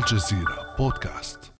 الجزيرة بودكاست.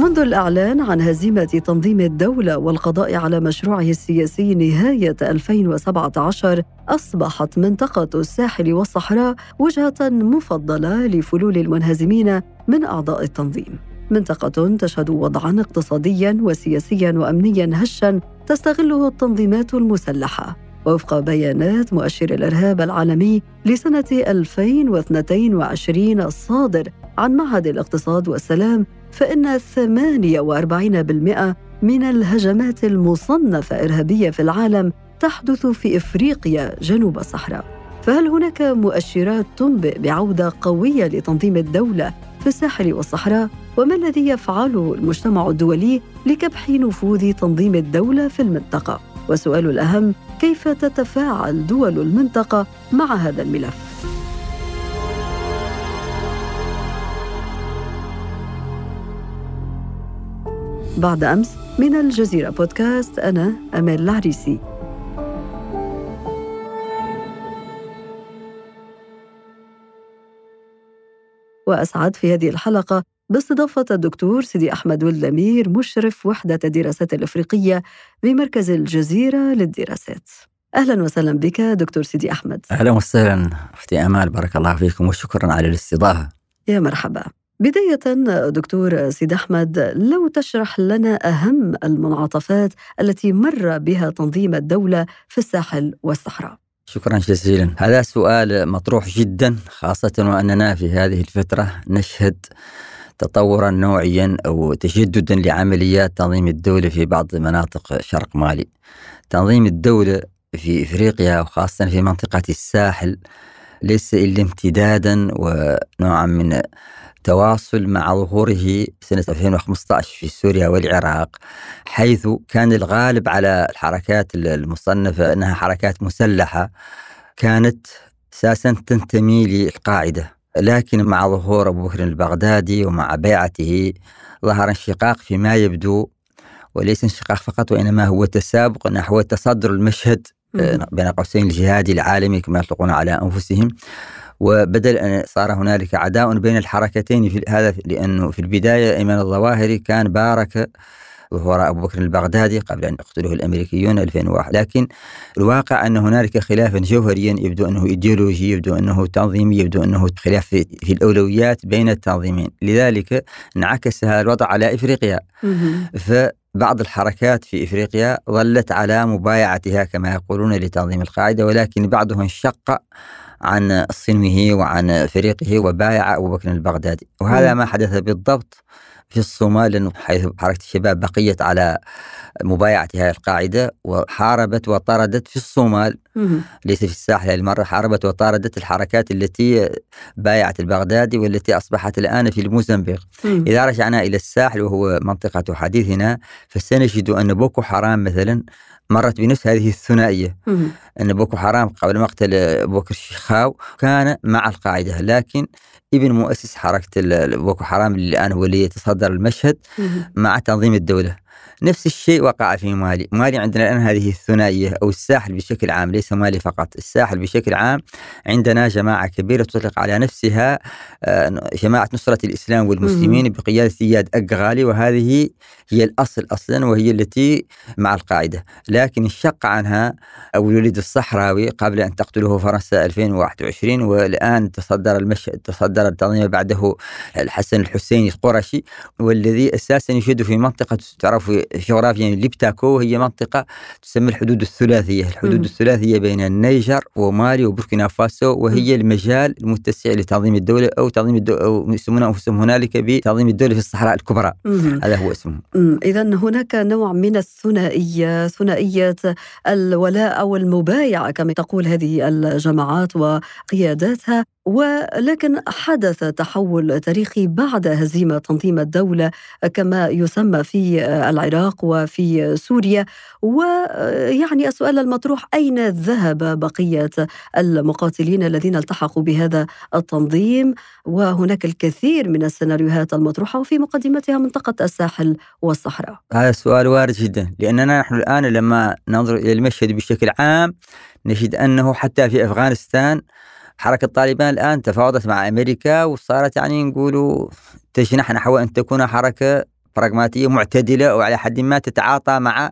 منذ الإعلان عن هزيمة تنظيم الدولة والقضاء على مشروعه السياسي نهاية 2017 أصبحت منطقة الساحل والصحراء وجهة مفضلة لفلول المنهزمين من أعضاء التنظيم. منطقة تشهد وضعا اقتصاديا وسياسيا وأمنيا هشا تستغله التنظيمات المسلحة. وفق بيانات مؤشر الإرهاب العالمي لسنة 2022 الصادر عن معهد الاقتصاد والسلام فإن 48% من الهجمات المصنفة إرهابية في العالم تحدث في إفريقيا جنوب الصحراء. فهل هناك مؤشرات تنبئ بعودة قوية لتنظيم الدولة في الساحل والصحراء؟ وما الذي يفعله المجتمع الدولي لكبح نفوذ تنظيم الدولة في المنطقة؟ والسؤال الأهم كيف تتفاعل دول المنطقة مع هذا الملف؟ بعد أمس من الجزيرة بودكاست أنا أمال العريسي. وأسعد في هذه الحلقة باستضافة الدكتور سيدي أحمد ولدمير مشرف وحدة الدراسات الإفريقية بمركز الجزيرة للدراسات. أهلا وسهلا بك دكتور سيدي أحمد. أهلا وسهلا. أختي أمال بارك الله فيكم وشكرا على الاستضافة. يا مرحبا. بداية دكتور سيد أحمد لو تشرح لنا أهم المنعطفات التي مر بها تنظيم الدولة في الساحل والصحراء. شكرا جزيلا. هذا سؤال مطروح جدا خاصة وأننا في هذه الفترة نشهد تطورا نوعيا أو تجددا لعمليات تنظيم الدولة في بعض مناطق شرق مالي. تنظيم الدولة في إفريقيا وخاصة في منطقة الساحل ليس إلا امتدادا ونوعا من تواصل مع ظهوره سنة 2015 في سوريا والعراق حيث كان الغالب على الحركات المصنفة أنها حركات مسلحة كانت أساسا تنتمي للقاعدة لكن مع ظهور أبو بكر البغدادي ومع بيعته ظهر انشقاق فيما يبدو وليس انشقاق فقط وإنما هو تسابق نحو تصدر المشهد آه، بين قوسين الجهادي العالمي كما يطلقون على أنفسهم. وبدل أن صار هنالك عداء بين الحركتين في هذا لأنه في البداية أيمن الظواهري كان بارك ظهور أبو بكر البغدادي قبل أن يقتله الأمريكيون 2001 لكن الواقع أن هنالك خلافا جوهريا يبدو أنه إيديولوجي يبدو أنه تنظيمي يبدو أنه خلاف في, الأولويات بين التنظيمين لذلك انعكس هذا الوضع على إفريقيا. فبعض الحركات في إفريقيا ظلت على مبايعتها كما يقولون لتنظيم القاعدة ولكن بعضهم انشق عن صنمه وعن فريقه وبايع أبو بكر البغدادي. وهذا ما حدث بالضبط في الصومال لأنه حيث حركة الشباب بقيت على مبايعة هذه القاعدة وحاربت وطردت في الصومال. ليس في الساحل المرة حاربت وطاردت الحركات التي بايعت البغدادي والتي أصبحت الآن في الموزمبيق. إذا رجعنا إلى الساحل وهو منطقة حديثنا فسنجد أن بوكو حرام مثلا مرت بنفس هذه الثنائية أن بوكو حرام قبل مقتل أبو بكر الشيكاو كان مع القاعدة لكن ابن مؤسس حركة بوكو حرام اللي الآن هو اللي يتصدر المشهد مع تنظيم الدولة. نفس الشيء وقع في مالي. مالي عندنا الآن هذه الثنائية أو الساحل بشكل عام ليس مالي فقط الساحل بشكل عام عندنا جماعة كبيرة تطلق على نفسها آه، جماعة نصرة الإسلام والمسلمين بقيادة إياد أقغالي وهذه هي الأصل أصلا وهي التي مع القاعدة. لكن انشق عنها أبو الوليد الصحراوي قبل أن تقتله فرنسا 2021 والآن تصدر المشهد تصدر التنظيم بعده الحسن الحسيني القرشي والذي أساسا يشد في منطقة تعرف جغرافيا لبتاكو هي منطقة تسمى الحدود الثلاثية الحدود م. الثلاثية بين النيجر ومالي وبوركينا فاسو وهي. المجال المتسع لتنظيم الدولة أو تنظيم الدولة أو يسمون أنفسهم هنالك بتنظيم الدولة في الصحراء الكبرى م. هذا هو اسمه إذا هناك نوع من الثنائية ثنائية الولاء أو المبايعة كما تقول هذه الجماعات وقياداتها ولكن حدث تحول تاريخي بعد هزيمة تنظيم الدولة كما يسمى في العراق وفي سوريا. ويعني السؤال المطروح أين ذهب بقية المقاتلين الذين التحقوا بهذا التنظيم؟ وهناك الكثير من السيناريوهات المطروحة وفي مقدمتها منطقة الساحل والصحراء. هذا السؤال وارد جدا لأننا نحن الآن لما ننظر إلى المشهد بشكل عام نجد أنه حتى في أفغانستان حركة طالبان الآن تفاوضت مع أمريكا وصارت يعني نقولوا تجنح نحو أن تكون حركة براغماتية معتدلة وعلى حد ما تتعاطى مع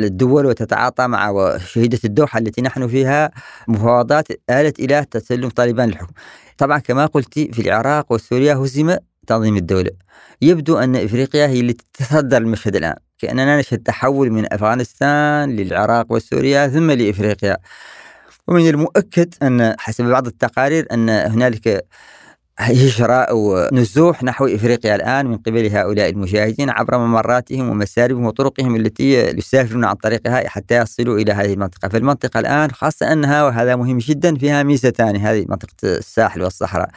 الدول وتتعاطى مع شهيدة الدوحة التي نحن فيها مفاوضات آلت إلى تسلم طالبان الحكم طبعا كما قلت في العراق وسوريا هزم تنظيم الدولة. يبدو أن إفريقيا هي اللي تتصدر المشهد الآن. كأننا نشهد تحول من أفغانستان للعراق وسوريا ثم لإفريقيا. ومن المؤكد أن حسب بعض التقارير أن هنالك هجرة أو نزوح نحو إفريقيا الآن من قبل هؤلاء المجاهدين عبر ممراتهم ومساربهم وطرقهم التي يسافرون عن طريقها حتى يصلوا إلى هذه المنطقة. فالمنطقة الآن خاصة أنها وهذا مهم جدا فيها ميزتان هذه منطقة الساحل والصحراء.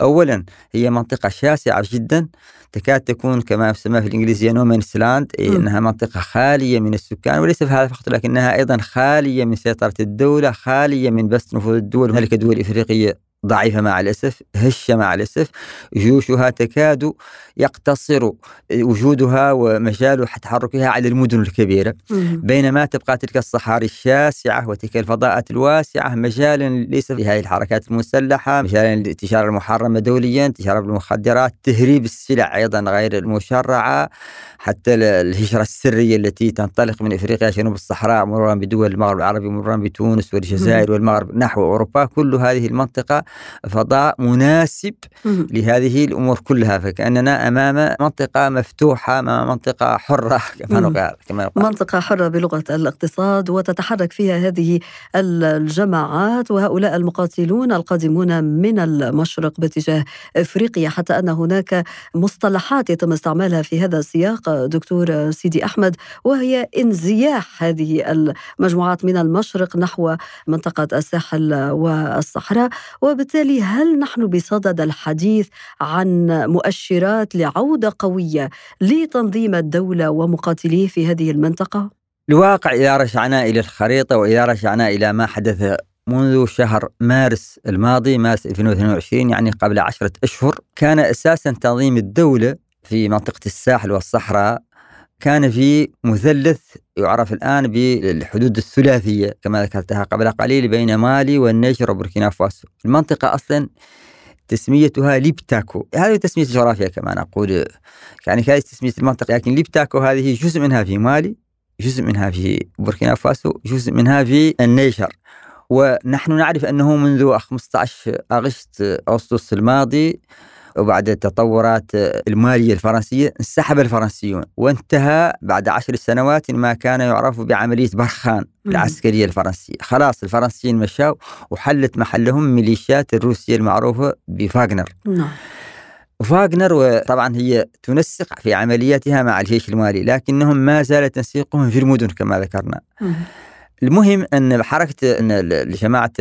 أولا هي منطقة شاسعة جدا تكاد تكون كما يسمى في الإنجليزية نومين سلاند إنها منطقة خالية من السكان وليس في هذا فقط لكنها أيضا خالية من سيطرة الدولة خالية من بث نفوذ الدول هنالك دول إفريقية ضعيفة مع الأسف هشة مع الأسف جيوشها تكاد يقتصر وجودها ومجال تحركها على المدن الكبيرة. بينما تبقى تلك الصحاري الشاسعة وتلك الفضاءات الواسعة مجالا ليس في هذه الحركات المسلحة مجالا للتجارة المحرمة دوليا تجارة بالمخدرات تهريب السلع أيضا غير المشرعة حتى الهجرة السرية التي تنطلق من إفريقيا جنوب الصحراء مرورا بدول المغرب العربي مرورا بتونس والجزائر والمغرب نحو أوروبا كل هذه المنطقة فضاء مناسب لهذه الأمور كلها فكأننا أمام منطقة مفتوحة أمام منطقة حرة كما نقال كما يقال. منطقة حرة بلغة الاقتصاد وتتحرك فيها هذه الجماعات وهؤلاء المقاتلون القادمون من المشرق باتجاه إفريقيا حتى أن هناك مصطلحات يتم استعمالها في هذا السياق دكتور سيدي أحمد وهي انزياح هذه المجموعات من المشرق نحو منطقة الساحل والصحراء. وبالتالي هل نحن بصدد الحديث عن مؤشرات لعودة قوية لتنظيم الدولة ومقاتليه في هذه المنطقة؟ الواقع إذا رجعنا إلى الخريطة وإذا رجعنا إلى ما حدث منذ شهر مارس الماضي مارس 2022 يعني قبل عشرة أشهر كان أساسا تنظيم الدولة في منطقة الساحل والصحراء كان في مثلث يعرف الآن بالحدود الثلاثية كما ذكرتها قبل قليل بين مالي والنيجر وبوركينا فاسو. المنطقة أصلا تسميتها ليبتاكو. هذه تسمية الجغرافيا كما نقول يعني كانت تسمية المنطقة لكن ليبتاكو هذه جزء منها في مالي جزء منها في بوركينا فاسو جزء منها في النيجر. ونحن نعرف أنه منذ 15 أغسطس أغسطس الماضي وبعد التطورات المالية الفرنسية انسحب الفرنسيون وانتهى بعد عشر سنوات ما كان يعرف بعملية برخان العسكرية الفرنسية. خلاص الفرنسيين مشاو وحلت محلهم ميليشيات الروسية المعروفة بفاغنر. نعم. فاغنر وطبعا هي تنسق في عملياتها مع الجيش المالي لكنهم ما زال تنسيقهم في المدن كما ذكرنا. المهم أن حركه أن جماعة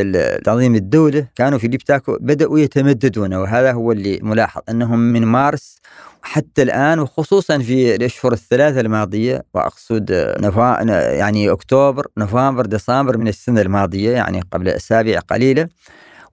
تنظيم الدولة كانوا في ليبتاكو بدأوا يتمددون وهذا هو اللي ملاحظ أنهم من مارس حتى الآن وخصوصا في الأشهر الثلاثة الماضية وأقصد نفا يعني أكتوبر نوفمبر ديسمبر من السنة الماضية يعني قبل أسابيع قليلة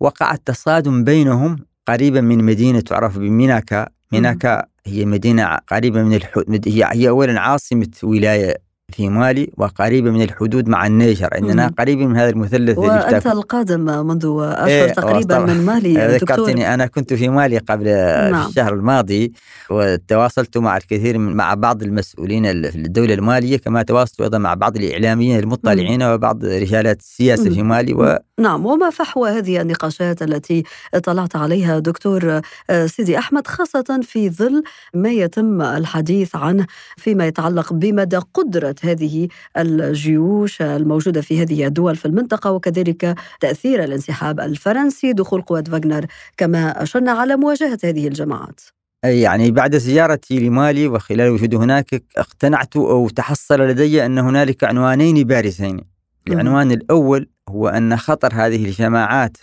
وقع التصادم بينهم قريبا من مدينة تعرف بميناكا. ميناكا هي مدينة قريبة من الحدود هي هي اولا عاصمة ولاية في مالي وقريبة من الحدود مع النيجر عندنا قريبة من هذا المثلث وأنت القادم منذ أشهر إيه تقريبا من مالي ذكرتني أنا كنت في مالي قبل نعم. الشهر الماضي وتواصلت مع الكثير من مع بعض المسؤولين في الدولة المالية كما تواصلت أيضا مع بعض الإعلاميين المطلعين مم. وبعض رجالات السياسة في مالي و... نعم وما فحوى هذه النقاشات التي اطلعت عليها دكتور آه، سيدي أحمد خاصة في ظل ما يتم الحديث عنه فيما يتعلق بمدى قدرة هذه الجيوش الموجودة في هذه الدول في المنطقة وكذلك تأثير الانسحاب الفرنسي دخول قوات فاغنر كما أشرنا على مواجهة هذه الجماعات. يعني بعد زيارتي لمالي وخلال وجودي هناك اقتنعت أو تحصل لدي أن هنالك عنوانين بارزين. العنوان الأول هو أن خطر هذه الجماعات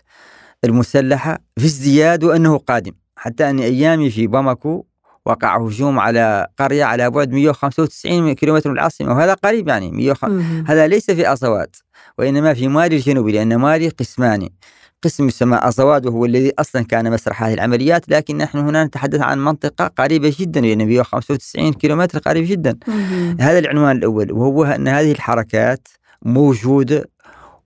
المسلحة في ازدياد وأنه قادم حتى أن أيامي في باماكو وقع هجوم على قرية على بعد 195 كيلومتر من العاصمة وهذا قريب يعني 100 هذا ليس في أصوات وإنما في مالي الجنوبي لأن مالي قسمان قسم يسمى أصواد وهو الذي أصلا كان مسرح هذه العمليات لكن نحن هنا نتحدث عن منطقة قريبة جدا لأن 195 كيلومتر قريب جدا. هذا العنوان الأول وهو أن هذه الحركات موجودة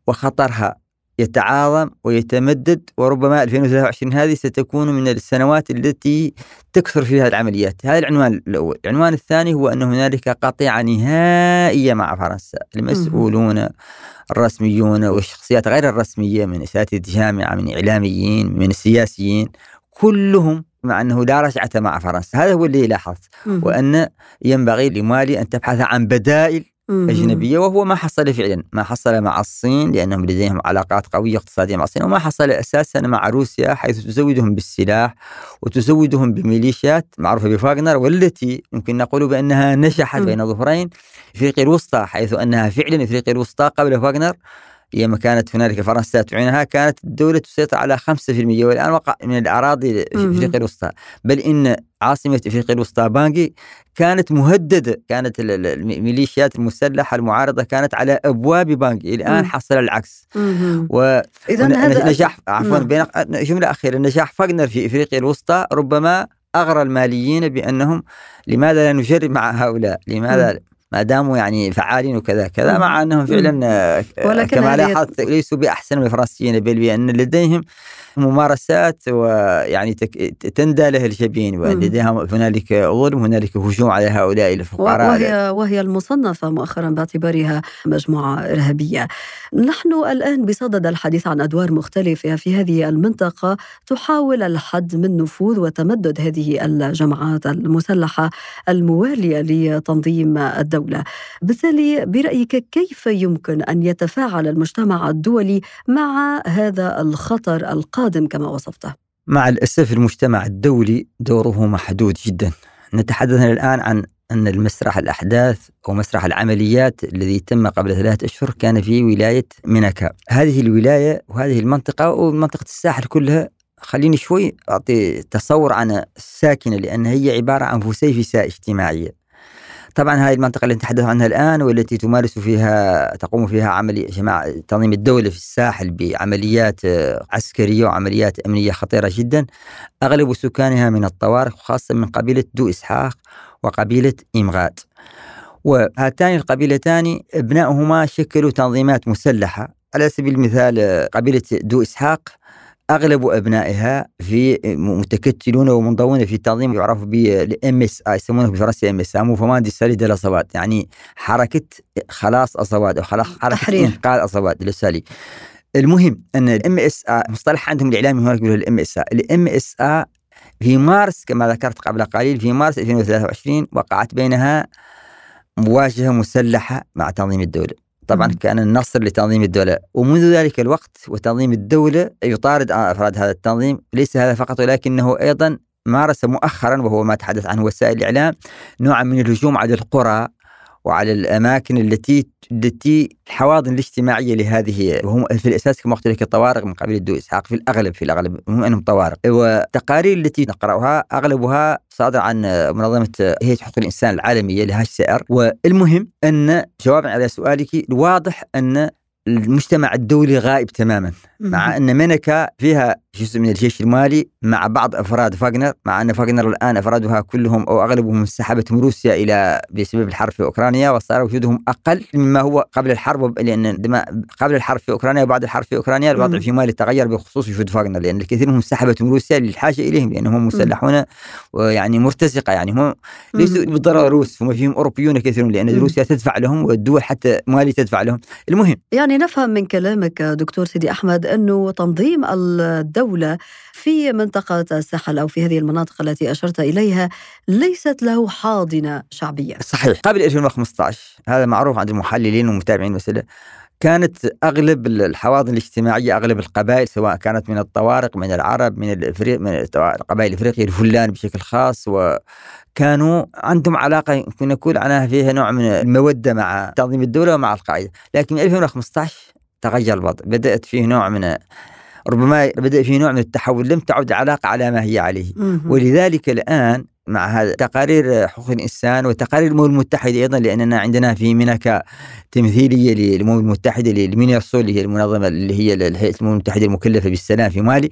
وخطرها يتعاظم ويتمدد وربما 2023 هذه ستكون من السنوات التي تكثر فيها العمليات. هذا العنوان الأول. العنوان الثاني هو أن هنالك قطيعة نهائية مع فرنسا. المسؤولون الرسميون والشخصيات غير الرسمية من أساتذة جامعة من إعلاميين من السياسيين كلهم مع أنه لا رجعة مع فرنسا. هذا هو اللي لاحظت. وأن ينبغي لمالي أن تبحث عن بدائل أجنبية وهو ما حصل فعلا. ما حصل مع الصين لأنهم لديهم علاقات قوية اقتصادية مع الصين وما حصل أساسا مع روسيا حيث تزودهم بالسلاح وتزودهم بميليشيات معروفة بفاغنر والتي يمكن نقول بأنها نجحت بين ظهرين. إفريقيا الوسطى حيث أنها فعلا إفريقيا الوسطى قبل فاغنر. أيام كانت هنالك فرنسا تعينها كانت الدولة تسيطر على 5% والآن وقع من الأراضي في إفريقيا الوسطى. بل إن عاصمة إفريقيا الوسطى بانجي كانت مهددة كانت الميليشيات المسلحة المعارضة كانت على أبواب بانجي الآن حصل العكس. و إذا هذا نجاح عفوا بين جملة أخيرة نجاح فاغنر في إفريقيا الوسطى ربما أغرى الماليين بأنهم لماذا لا نجرب مع هؤلاء؟ لماذا ما داموا يعني فعالين وكذا كذا مع أنهم فعلا آه، كما لاحظت ليسوا بأحسن من الفرنسيين بل بان لديهم ممارسات ويعني تندى له الجبين ولديها هنالك ظلم هنالك هجوم على هؤلاء الفقراء. وهي وهي المصنفة مؤخرا باعتبارها مجموعة إرهابية. نحن الآن بصدد الحديث عن أدوار مختلفة في هذه المنطقة تحاول الحد من نفوذ وتمدد هذه الجماعات المسلحة الموالية لتنظيم الدولة. بالتالي برأيك كيف يمكن أن يتفاعل المجتمع الدولي مع هذا الخطر القادم كما وصفته؟ مع الأسف المجتمع الدولي دوره محدود جدا. نتحدث الآن عن أن المسرح الأحداث أو مسرح العمليات الذي تم قبل ثلاثة أشهر كان في ولاية منكا هذه الولاية وهذه المنطقة ومنطقة الساحل كلها خليني شوي أعطي تصور عن الساكنة لأن هي عبارة عن فسيفساء اجتماعية. طبعا هذه المنطقة التي نتحدث عنها الآن والتي تمارس فيها تقوم فيها عملية جماعة تنظيم الدولة في الساحل بعمليات عسكرية وعمليات أمنية خطيرة جدا. أغلب سكانها من الطوارق وخاصة من قبيلة دو إسحاق وقبيلة إمغاد وهاتان القبيلتان ابنائهما شكلوا تنظيمات مسلحة. على سبيل المثال قبيلة دو إسحاق أغلب أبنائها في متكتلون ومنضوون في تنظيم يعرف بال MSA يسمونه بالفرنسي MSA de salut de يعني حركة خلاص أزواد أو خلاص حركة إنقاذ أزواد للسالي. المهم أن ال MSA مصطلح عندهم الإعلامي هناك يقولوا ال MSA. ال MSA في مارس كما ذكرت قبل قليل في مارس 2023 وقعت بينها مواجهة مسلحة مع تنظيم الدولة. طبعا كان النصر لتنظيم الدولة. ومنذ ذلك الوقت وتنظيم الدولة يطارد أفراد هذا التنظيم. ليس هذا فقط ولكنه أيضا مارس مؤخرا وهو ما تحدث عنه وسائل الإعلام نوعا من الهجوم على القرى. وعلى الأماكن التي التي الحواضن الاجتماعية لهذه وهم في الأساس كما قلت لك الطوارق من قبيله دو اسحاق في الأغلب في الأغلب هم أنهم طوارق والتقارير التي نقرأها أغلبها صادر عن منظمة هيئة حقوق الإنسان العالمية لها سائر والمهم أن جوابا على سؤالك الواضح أن المجتمع الدولي غائب تماما مع أن منكا فيها جزء من الجيش المالي مع بعض أفراد فاغنر مع أن فاغنر الآن أفرادها كلهم أو أغلبهم انسحبت روسيا إلى بسبب الحرب في أوكرانيا وصار وجودهم أقل مما هو قبل الحرب لأن قبل الحرب في أوكرانيا وبعد الحرب في أوكرانيا الوضع في مالي تغير بخصوص وجود فاغنر لأن الكثير منهم انسحبت من روسيا للحاجة إليهم لأنهم مسلحون ويعني مرتزقة يعني هم ليسوا بالضروره روس هم فيهم أوروبيون كثيرون لأن روسيا تدفع لهم والدول حتى مالي تدفع لهم. المهم يعني نفهم من كلامك دكتور سيدي أحمد أنه تنظيم الدولة في منطقة الساحل أو في هذه المناطق التي أشرت إليها ليست له حاضنة شعبية. صحيح، قبل 2015 هذا معروف عند المحللين والمتابعين المساله كانت أغلب الحواضن الاجتماعية أغلب القبائل سواء كانت من الطوارق من العرب من الافريق من قبائل افريقيا الفلان بشكل خاص وكانوا عندهم علاقة يمكن نقول عنها فيها نوع من المودة مع تنظيم الدولة ومع القاعدة، لكن 2015 تغير الوضع بدأت فيه نوع من ربما بدأ فيه نوع من التحول لم تعد العلاقة على ما هي عليه. ولذلك الآن مع هذا تقارير حقوق الإنسان وتقارير الأمم المتحدة أيضا لأننا عندنا في منك تمثيلية للأمم المتحدة للمينيرسول اللي هي المنظمه اللي هي الهيئة الأمم المتحدة المكلفة بالسلام في مالي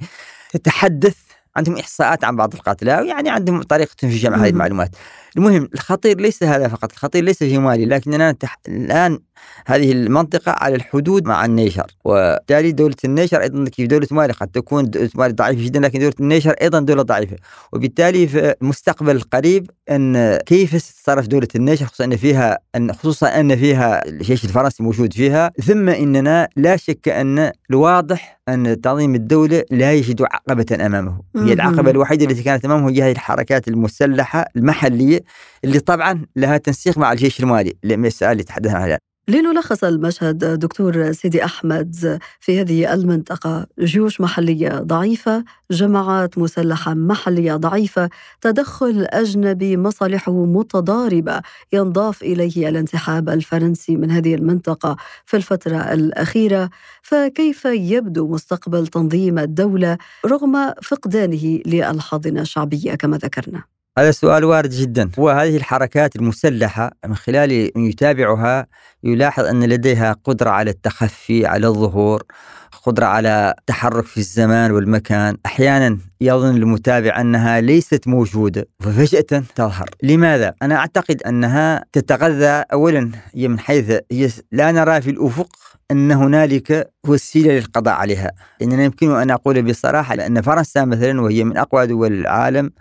تتحدث عندهم إحصاءات عن بعض القتلى يعني عندهم طريقة في جمع هذه المعلومات. المهم الخطير ليس هذا فقط الخطير ليس في مالي لكننا تح... الآن هذه المنطقة على الحدود مع النيجر. وبالتالي دولة النيجر أيضا كيف دولة مالي قد تكون دولة مالي ضعيفة جدا لكن دولة النيجر أيضا دولة ضعيفة. وبالتالي في المستقبل القريب أن كيف ستتصرف دولة النيجر خصوصا أن فيها أن خصوصا أن فيها الجيش الفرنسي موجود فيها ثم إننا لا شك أن الواضح أن تنظيم الدولة لا يجد عقبة أمامه. هي العقبة الوحيدة التي كانت أمامه هي هذه الحركات المسلحة المحلية اللي طبعا لها تنسيق مع الجيش المالي. المسألة اللي تحدثنا عنها لنلخص المشهد دكتور سيدي أحمد في هذه المنطقة جيوش محلية ضعيفة جماعات مسلحة محلية ضعيفة تدخل أجنبي مصالحه متضاربة ينضاف إليه الانسحاب الفرنسي من هذه المنطقة في الفترة الأخيرة. فكيف يبدو مستقبل تنظيم الدولة رغم فقدانه للحاضنه الشعبية كما ذكرنا؟ هذا سؤال وارد جدا. وهذه الحركات المسلحة من خلال من يتابعها يلاحظ أن لديها قدرة على التخفي على الظهور قدرة على التحرك في الزمان والمكان. أحيانا يظن المتابع أنها ليست موجودة ففجأة تظهر. لماذا؟ أنا أعتقد أنها تتغذى أولا هي من حيث هي لا نرى في الأفق أن هنالك وسيلة للقضاء عليها. إننا يمكن أن أقول بصراحة لأن فرنسا مثلا وهي من أقوى دول العالم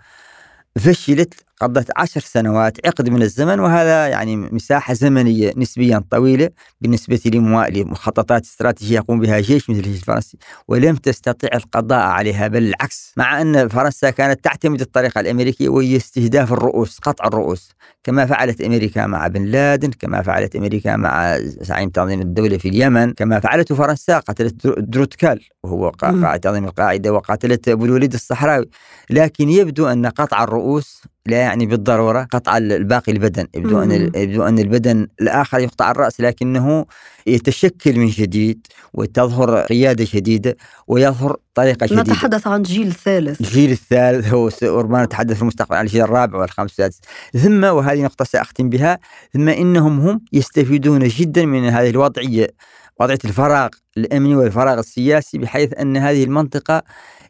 فشلت قضت عشر سنوات عقد من الزمن وهذا يعني مساحة زمنية نسبيا طويلة بالنسبة لمخططات استراتيجية يقوم بها جيش مثل الجيش الفرنسي ولم تستطيع القضاء عليها بل العكس مع أن فرنسا كانت تعتمد الطريقة الأمريكية وهي استهداف الرؤوس قطع الرؤوس كما فعلت أمريكا مع بن لادن كما فعلت أمريكا مع زعيم تنظيم الدولة في اليمن كما فعلت فرنسا قتلت دروتكال وهو قائد تنظيم القاعدة وقتلت أبو الوليد الصحراوي. لكن يبدو أن قطع الرؤوس لا يعني بالضرورة قطع الباقي البدن. يبدو أن يبدو أن البدن الآخر يقطع الرأس لكنه يتشكل من جديد وتظهر قيادة جديده ويظهر طريقة جديده نتحدث عن جيل ثالث. الجيل الثالث هو ربما نتحدث في المستقبل عن الجيل الرابع والخامس والسادس. ثم وهذه نقطة سأختم بها ثم إنهم هم يستفيدون جدا من هذه الوضعية. وضعية الفراغ الأمني والفراغ السياسي بحيث أن هذه المنطقة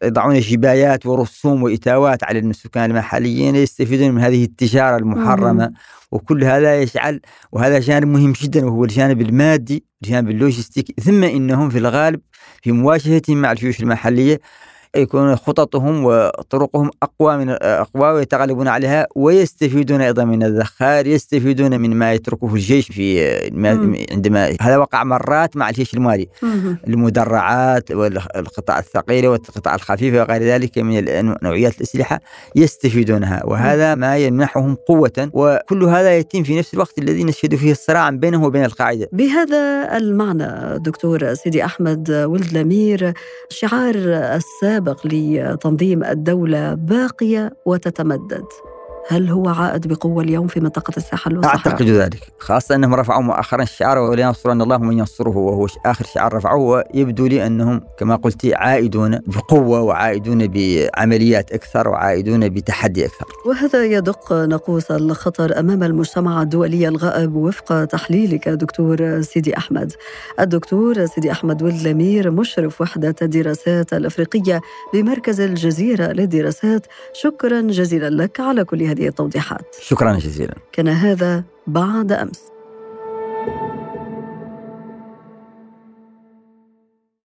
يضعون جبايات ورسوم وإتاوات على السكان المحليين يستفيدون من هذه التجارة المحرمة. وكل هذا يجعل وهذا جانب مهم جدا وهو الجانب المادي الجانب اللوجستيكي ثم إنهم في الغالب في مواجهتهم مع الجيوش المحلية. يكون خططهم وطرقهم أقوى من أقوى ويتغلبون عليها ويستفيدون أيضا من الذخائر يستفيدون من ما يتركه الجيش في عندما هذا وقع مرات مع الجيش المالي المدرعات والقطع الثقيلة والقطع الخفيفة وغير ذلك من نوعيات الأسلحة يستفيدونها وهذا ما يمنحهم قوة وكل هذا يتم في نفس الوقت الذي نشهد فيه الصراع بينه وبين القاعدة. بهذا المعنى دكتور سيدي أحمد ولد الأمير شعار السابق السابق لتنظيم الدولة باقية وتتمدد. هل هو عائد بقوة اليوم في منطقة الساحل والصحراء؟ أعتقد ذلك خاصة أنهم رفعوا مؤخرا الشعار ولينصرن الله من ينصره وهو آخر شعار رفعوه ويبدو لي أنهم كما قلت عائدون بقوة وعائدون بعمليات أكثر وعائدون بتحدي أكثر وهذا يدق ناقوس الخطر أمام المجتمع الدولي الغائب وفق تحليلك دكتور سيدي أحمد الدكتور سيدي أحمد ولد الأمير مشرف وحدة الدراسات الأفريقية بمركز الجزيرة للدراسات شكرا جزيلا لك على كل هذه هذه التوضيحات. شكرا جزيلا. كان هذا بعد أمس.